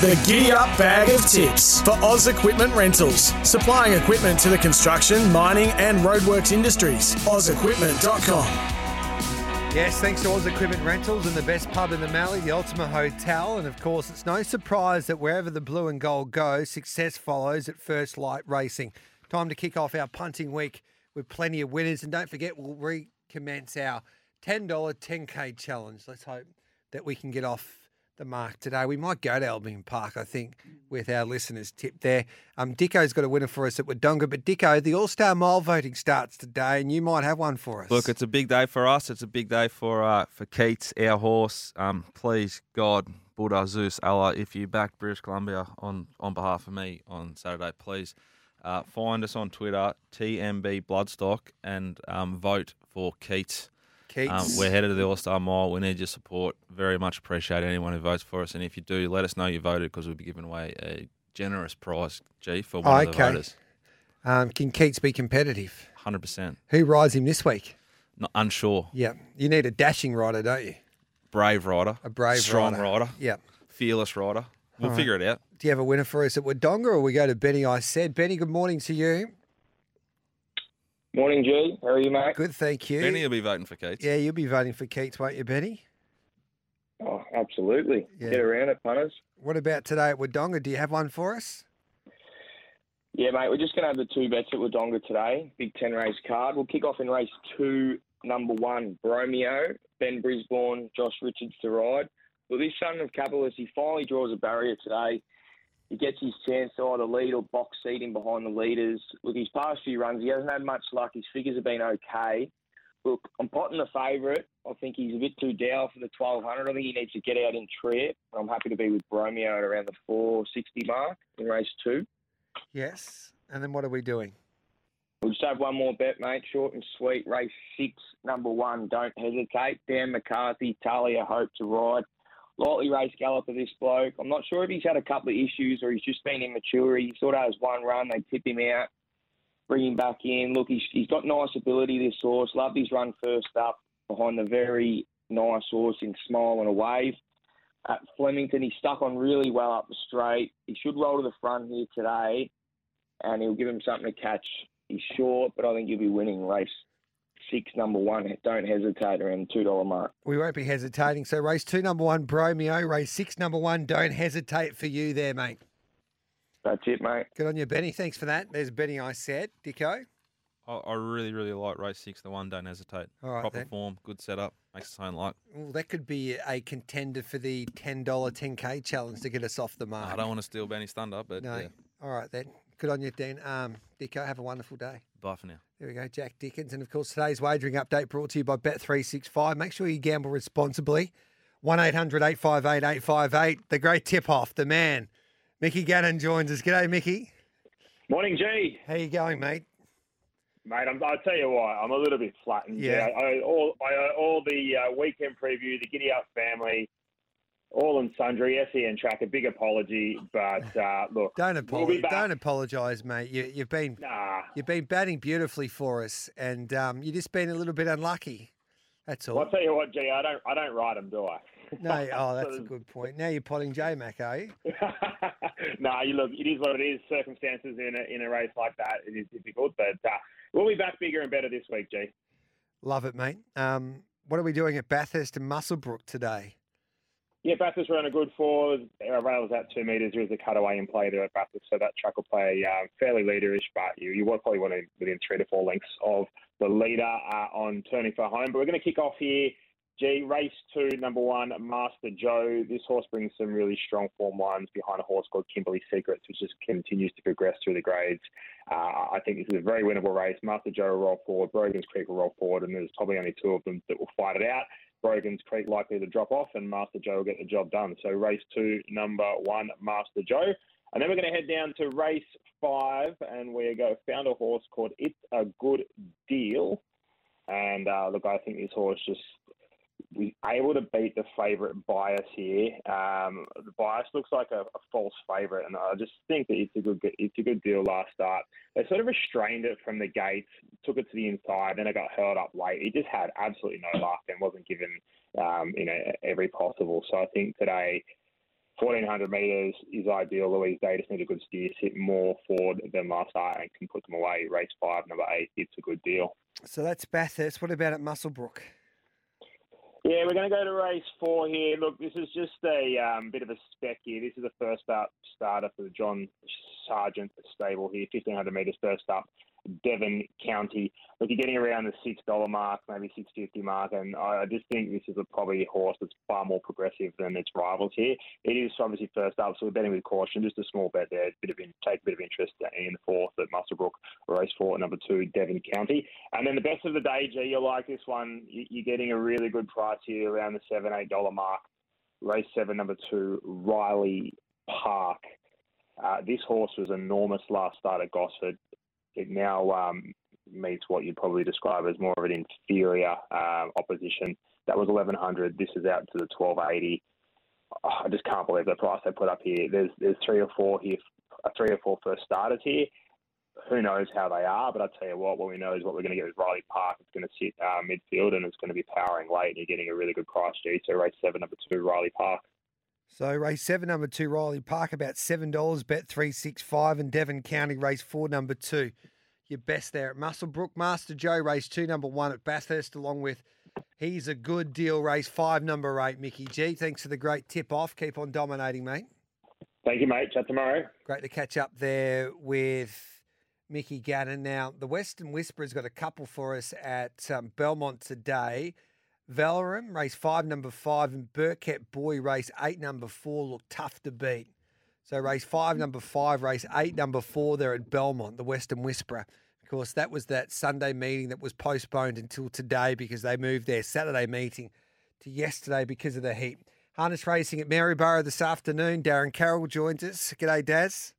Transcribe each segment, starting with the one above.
The Giddy Up Bag of Tips for Oz Equipment Rentals, supplying equipment to the construction, mining, and roadworks industries. OzEquipment.com. Yes, thanks to Oz Equipment Rentals and the best pub in the Mallee, the Ultima Hotel. And of course, it's no surprise that wherever the blue and gold go, success follows at First Light Racing. Time to kick off our punting week with plenty of winners. And don't forget, we'll recommence our $10 10K challenge. Let's hope that we can get off the mark today. We might go to Albion Park, I think, with our listeners' tip there. Um, Dicko's got a winner for us at Wodonga, but Dicko, the All Star Mile voting starts today, and you might have one for us. Look, it's a big day for us. It's a big day for uh, for Keats, our horse. Um, please, God, Buddha, Zeus, Allah, if you back British Columbia on on behalf of me on Saturday, please uh, find us on Twitter, TMB Bloodstock, and um, vote for Keats. Keats. Um, we're headed to the All Star Mile. We need your support. Very much appreciate anyone who votes for us. And if you do, let us know you voted because we'll be giving away a generous prize, G, for one of the Okay. voters. Um, can Keats be competitive? 100%. Who rides him this week? Not unsure. Yeah, you need a dashing rider, don't you? Brave rider. A brave Strong rider. rider. Yeah. Fearless rider. We'll All right. figure it out. Do you have a winner for us at Wodonga, or we go to Benny? I said, Benny. Good morning to you. Morning, G. How are you, mate? Good, thank you. Benny will be voting for Keats. Yeah, you'll be voting for Keats, won't you, Benny? Oh, absolutely. Yeah. Get around it, punters. What about today at Wodonga? Do you have one for us? Yeah, mate. We're just going to have the two bets at Wodonga today. Big 10 race card. We'll kick off in race two, number one, Bromeo. Ben Brisbane, Josh Richards to ride. Well, this son of Capitalist, he finally draws a barrier today. He gets his chance to either lead or box seat in behind the leaders. With his past few runs, he hasn't had much luck. His figures have been okay. Look, I'm potting the favourite. I think he's a bit too down for the 1200. I think he needs to get out in trip. I'm happy to be with Bromeo at around the 460 mark in race two. Yes. And then what are we doing? We'll just have one more bet, mate. Short and sweet. Race six, number one. Don't hesitate. Dan McCarthy, Talia Hope to ride. Lightly race galloper, this bloke. I'm not sure if he's had a couple of issues or he's just been immature. He sort of has one run. They tip him out, bring him back in. Look, he's, he's got nice ability, this horse. Loved his run first up behind the very nice horse in Smile and a Wave. At Flemington, he stuck on really well up the straight. He should roll to the front here today, and he'll give him something to catch. He's short, but I think he'll be winning race six, number one. Don't hesitate around the two dollar mark. We won't be hesitating. So race two, number one, Bromeo. Race six, number one. Don't hesitate for you there, mate. That's it, mate. Good on you, Benny. Thanks for that. There's Benny. I said, Dicko. I, I really, really like race six, the one. Don't hesitate. All right, Proper then. form, good setup, makes its own luck. Well, that could be a contender for the ten dollar ten k challenge to get us off the mark. I don't want to steal Benny's thunder, but No. yeah, All right then. Good on you, Dan. Um, Dicko, have a wonderful day. bye for now. There we go, Jack Dickens. And of course, today's wagering update brought to you by Bet365. Make sure you gamble responsibly. 1 800 858 858. The great tip off, the man. Mickey Gannon joins us. G'day, Mickey. Morning, G. How you going, mate? Mate, I'm, I'll tell you what, I'm a little bit flattened. Yeah. I, I, all, I, owe all the uh, weekend preview, the Giddy Up family, all and sundry, SEN track, a big apology. But uh, look, Don't we'll apologize. Don't apologise, mate. You, you've been Nah. you've been batting beautifully for us, and um, you've just been a little bit unlucky. That's all. Well, I'll tell you what, G, I don't, I don't ride them, do I? No, oh, that's a good point. Now you're potting J Mac, are you? nah, you look, it is what it is. Circumstances in a, in a race like that, it is difficult. But uh, we'll be back bigger and better this week, G. Love it, mate. Um, what are we doing at Bathurst and Muswellbrook today? Yeah, Bathurst run a good four. Uh, rails out two metres. There is a cutaway in play there at Bathurst, so that track will play um, fairly leaderish, but you, you probably want to within three to four lengths of the leader uh, on turning for home. But we're going to kick off here. G, race two, number one, Master Joe. This horse brings some really strong form lines behind a horse called Kimberly Secrets, which just continues to progress through the grades. Uh, I think this is a very winnable race. Master Joe will roll forward, Brogan's Creek will roll forward, and there's probably only two of them that will fight it out. Brogan's Creek likely to drop off, and Master Joe will get the job done. So race two, number one, Master Joe. And then we're going to head down to race five, and we go found a horse called It's a Good Deal. And uh, look, I think this horse just was able to beat the favourite bias here. Um, the bias looks like a, a false favourite, and I just think that it's a good it's a good deal last start. They sort of restrained it from the gates, took it to the inside, then it got held up late. It just had absolutely no luck and wasn't given um, you know every possible. So I think today 1400 metres is ideal. Louise Day just need a good steer, sit more forward than last start and can put them away. Race five, number eight, it's a good deal. So that's Bathurst. What about at Muswellbrook? Yeah, we're going to go to race four here. Look, this is just a um, bit of a spec here. This is the first up starter for the John Sargent stable here, 1500 metres first up. Devon County. Look, you're getting around the six dollar mark, maybe six fifty mark, and I just think this is a probably a horse that's far more progressive than its rivals here. It is obviously first up, so we're betting with caution. Just a small bet there, bit of in, take a bit of interest in the fourth at Muswellbrook, race four, number two, Devon County, and then the best of the day, G. You like this one? You're getting a really good price here, around the seven eight dollar mark. Race seven, number two, Riley Park. Uh, this horse was enormous last start at Gosford it now um, meets what you'd probably describe as more of an inferior uh, opposition. That was 1100. This is out to the 1280. Oh, I just can't believe the price they put up here. There's there's three or four here, uh, three or four first starters here. Who knows how they are? But I tell you what, what we know is what we're going to get is Riley Park. It's going to sit uh, midfield and it's going to be powering late, and you're getting a really good price. G. So race seven, number two, Riley Park. So race seven, number two, Riley Park, about seven dollars. Bet three six five, and Devon County race four, number two. Your best there at Muswellbrook. Master Joe race two, number one at Bathurst, along with he's a good deal race five, number eight. Mickey G. Thanks for the great tip off. Keep on dominating, mate. Thank you, mate. Chat tomorrow. Great to catch up there with Mickey Gannon. Now the Western Whisperer's got a couple for us at um, Belmont today. Valorum, race five, number five, and Burkett Boy, race eight, number four, look tough to beat. So race five, number five, race eight, number four, there at Belmont, the Western Whisperer. Of course, that was that Sunday meeting that was postponed until today because they moved their Saturday meeting to yesterday because of the heat. Harness racing at Maryborough this afternoon. Darren Carroll joins us. G'day, Daz.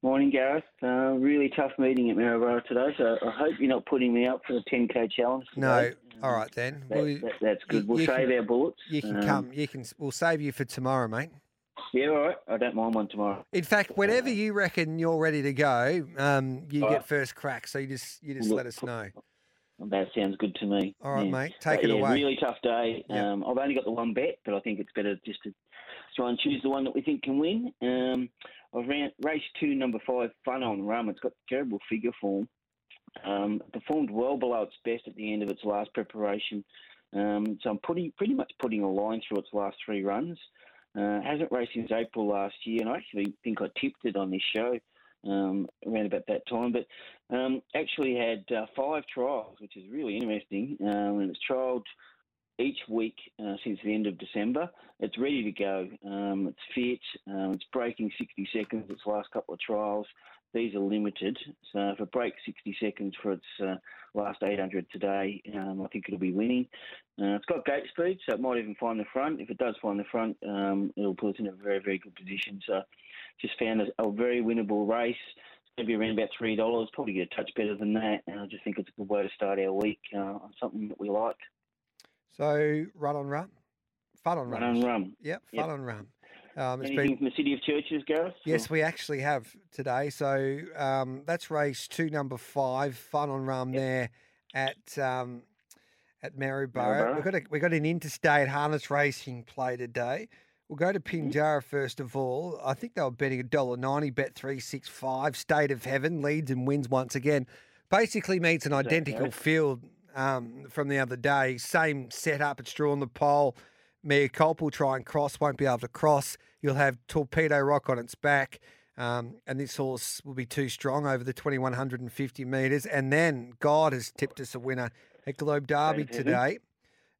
Morning, Gareth. Uh, really tough meeting at Maryborough today, so I hope you're not putting me up for the 10k challenge. Today. No, all right then. That, We'll- that- that's good. We'll save can- our bullets. You can Um, come. You can. We'll save you for tomorrow, mate. Yeah, all right. I don't mind one tomorrow. In fact, whenever you reckon you're ready to go, um, you All get right. first crack. So you just you just Look, let us know. That sounds good to me. All right, yeah. mate. Take But it yeah, away. Really tough day. Yeah. Um, I've only got the one bet, but I think it's better just to try and choose the one that we think can win. Um, I've ran race two, number five, Fun on Rum. It's got terrible figure form. Um, performed well below its best at the end of its last preparation. Um, so I'm putting pretty much putting a line through its last three runs. Uh, hasn't raced since April last year, and I actually think I tipped it on this show um, around about that time. But um, actually had uh, five trials, which is really interesting. Um, and it's trialled each week uh, since the end of December. It's ready to go. Um, it's fit. Um, it's breaking 60 seconds. Its last couple of trials. These are limited, so if it breaks 60 seconds for its uh, last 800 today, um, I think it'll be winning. Uh, it's got gate speed, so it might even find the front. If it does find the front, um, it'll put us in a very, very good position. So just found a, a very winnable race. It's going to be around about three dollars. Probably get a touch better than that. And I just think it's a good way to start our week uh, something that we like. So run on rum, fun on rum. Run on rum. Yep, Yep. fun on rum. Um, Anything been from the city of churches, Gareth? yes, we actually have today. So um, that's race two, number five, fun on rum there at um, at Maryborough. We've got a, we've got an interstate harness racing play today. We'll go to Mm-hmm. Pinjarra first of all. I think they were betting a dollar ninety. Bet three six five. State of Heaven leads and wins once again. Basically meets an identical field um, from the other day. Same setup. It's drawn the pole. Mia Culp will try and cross, won't be able to cross. You'll have Torpedo Rock on its back. Um, and this horse will be too strong over the 2150 metres. And then God has tipped us a winner at Globe Derby State of Heaven. today.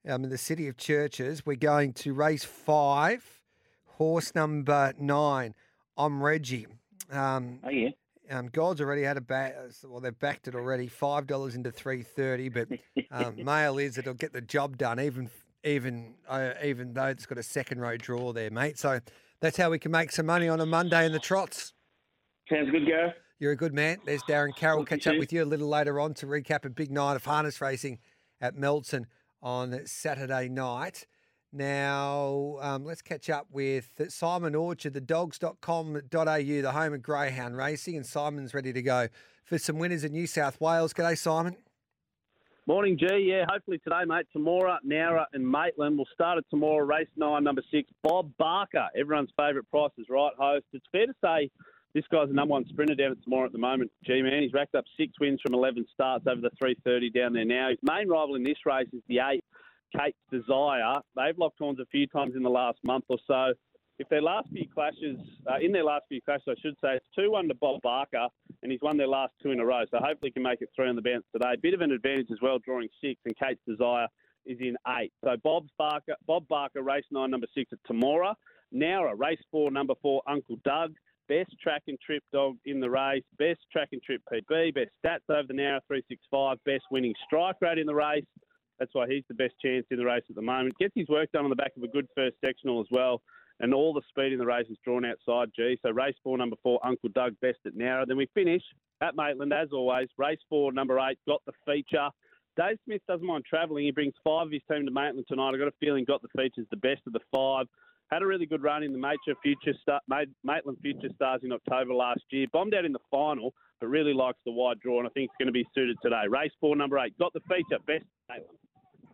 Um, in the city of churches, we're going to race five, horse number nine. I'm Reggie. Um, Oh yeah. Um, God's already had a back. Well, they've backed it already. Five dollars into three thirty, but um, mail is it'll get the job done. Even even uh, even though it's got a second row draw there, mate. So that's how we can make some money on a Monday in the trots. Sounds good, Gareth. You're a good man. There's Darren Carroll. Catch up with you a little later on to recap a big night of harness racing at Melton on Saturday night. Now, um, let's catch up with Simon Orchard, the dogs.com.au, the home of Greyhound Racing, and Simon's ready to go for some winners in New South Wales. G'day, Simon. Morning, G. Yeah, hopefully today, mate. Temora, Nowra, and Maitland will start at Temora, race nine, number six. Bob Barker, everyone's favourite price is right host. It's fair to say this guy's the number one sprinter down at Temora at the moment. G man, he's racked up six wins from 11 starts over the 330 down there now. His main rival in this race is the eight, Kate's Desire. They've locked horns a few times in the last month or so. If their last few clashes, uh, in their last few clashes, I should say, it's 2 1 to Bob Barker, and he's won their last two in a row. So hopefully he can make it three on the bounce today. Bit of an advantage as well, drawing six, and Kate's Desire is in eight. So Bob Barker, Bob Barker, race nine, number six at Temora. Nowra, race four, number four, Uncle Doug. Best track and trip dog in the race. Best track and trip PB. Best stats over the Nowra 365. Best winning strike rate in the race. That's why he's the best chance in the race at the moment. Gets his work done on the back of a good first sectional as well. And all the speed in the race is drawn outside G. So race four, number four, Uncle Doug, best at Nowra. Then we finish at Maitland, as always. Race four, number eight, got the feature. Dave Smith doesn't mind travelling. He brings five of his team to Maitland tonight. I've got a feeling got the features the best of the five. Had a really good run in the Maitland Future Star, Maitland Future Stars in October last year. Bombed out in the final, but really likes the wide draw, and I think it's going to be suited today. Race four, number eight, got the feature, best Maitland.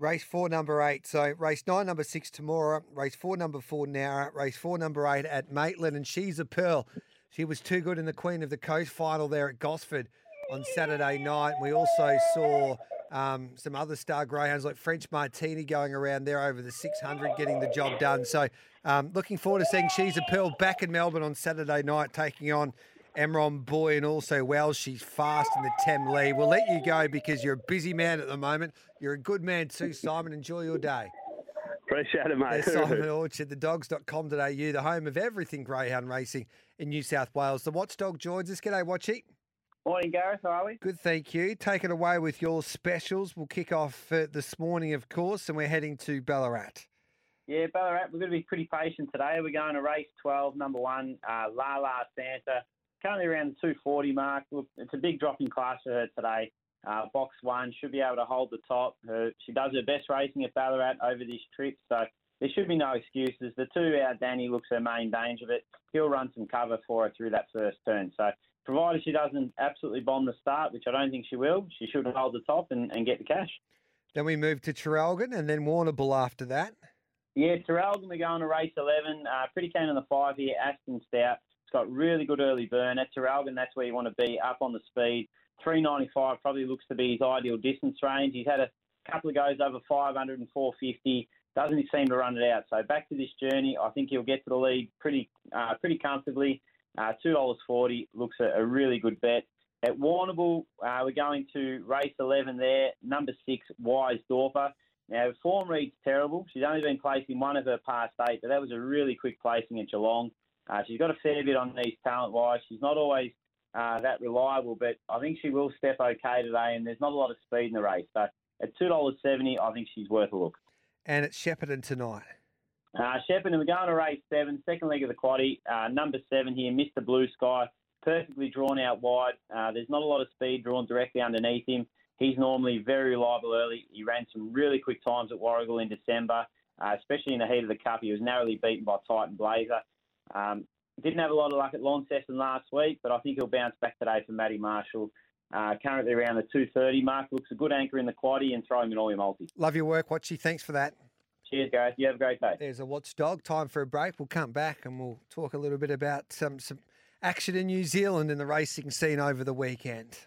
Race four, number eight. So race nine, number six, Temora. Race four, number four, now. Race four, number eight at Maitland. And she's a pearl. She was too good in the Queen of the Coast final there at Gosford on Saturday night. We also saw um, some other star greyhounds like French Martini going around there over the 600, getting the job done. So um, looking forward to seeing She's a Pearl back in Melbourne on Saturday night, taking on Emron Boy and also Wells. She's fast in the Temlee. We'll let you go because you're a busy man at the moment. You're a good man too, Simon. Enjoy your day. Appreciate it, mate. There's Simon Orchard, the dogs.com.au, the home of everything greyhound racing in New South Wales. The Watchdog joins us. G'day, Watchy. Morning, Gareth. How are we? Good, thank you. Take it away with your specials. We'll kick off uh, this morning, of course, and we're heading to Ballarat. Yeah, Ballarat, we're going to be pretty patient today. We're going to race 12, number one, uh, La La Santa. Currently around the 240 mark. Look, it's a big drop in class for her today. Uh, box one should be able to hold the top. Her, she does her best racing at Ballarat over this trip, so there should be no excuses. The two out, Danny looks her main danger, but he'll run some cover for her through that first turn. So, provided she doesn't absolutely bomb the start, which I don't think she will, she should hold the top and, and get the cash. Then we move to Traralgon and then Warrnambool after that. Yeah, Traralgon, we're going to race 11. Uh, pretty keen on the five here, Aston Stout. It's got really good early burn. At Traralgon, that's where you want to be, up on the speed. 395 probably looks to be his ideal distance range. He's had a couple of goes over 500 and 450. Doesn't seem to run it out. So back to this journey, I think he'll get to the lead pretty uh, pretty comfortably. Uh, Two dollars forty looks a, a really good bet. At Warrnambool, uh, we're going to race 11 there. Number six, Wise Dorper. Now, form reads terrible. She's only been placed in one of her past eight, but that was a really quick placing at Geelong. Uh, she's got a fair bit on these talent-wise. She's not always uh, that reliable, but I think she will step okay today, and there's not a lot of speed in the race. So at $2.70, I think she's worth a look. And it's Shepparton tonight. Uh, Shepparton, we're going to race seven, second leg of the quaddy. Uh, number seven here, Mr. Blue Sky, perfectly drawn out wide. Uh, there's not a lot of speed drawn directly underneath him. He's normally very reliable early. He ran some really quick times at Warragul in December, uh, especially in the heat of the Cup. He was narrowly beaten by Titan Blazer. Um, didn't have a lot of luck at Launceston last week, but I think he'll bounce back today for Matty Marshall. Uh, currently around the 230 mark. Looks a good anchor in the quaddy and throw him in all your multi. Love your work, Watchy. Thanks for that. Cheers, guys. You have a great day. There's a watchdog. Time for a break. We'll come back and we'll talk a little bit about some, some action in New Zealand in the racing scene over the weekend.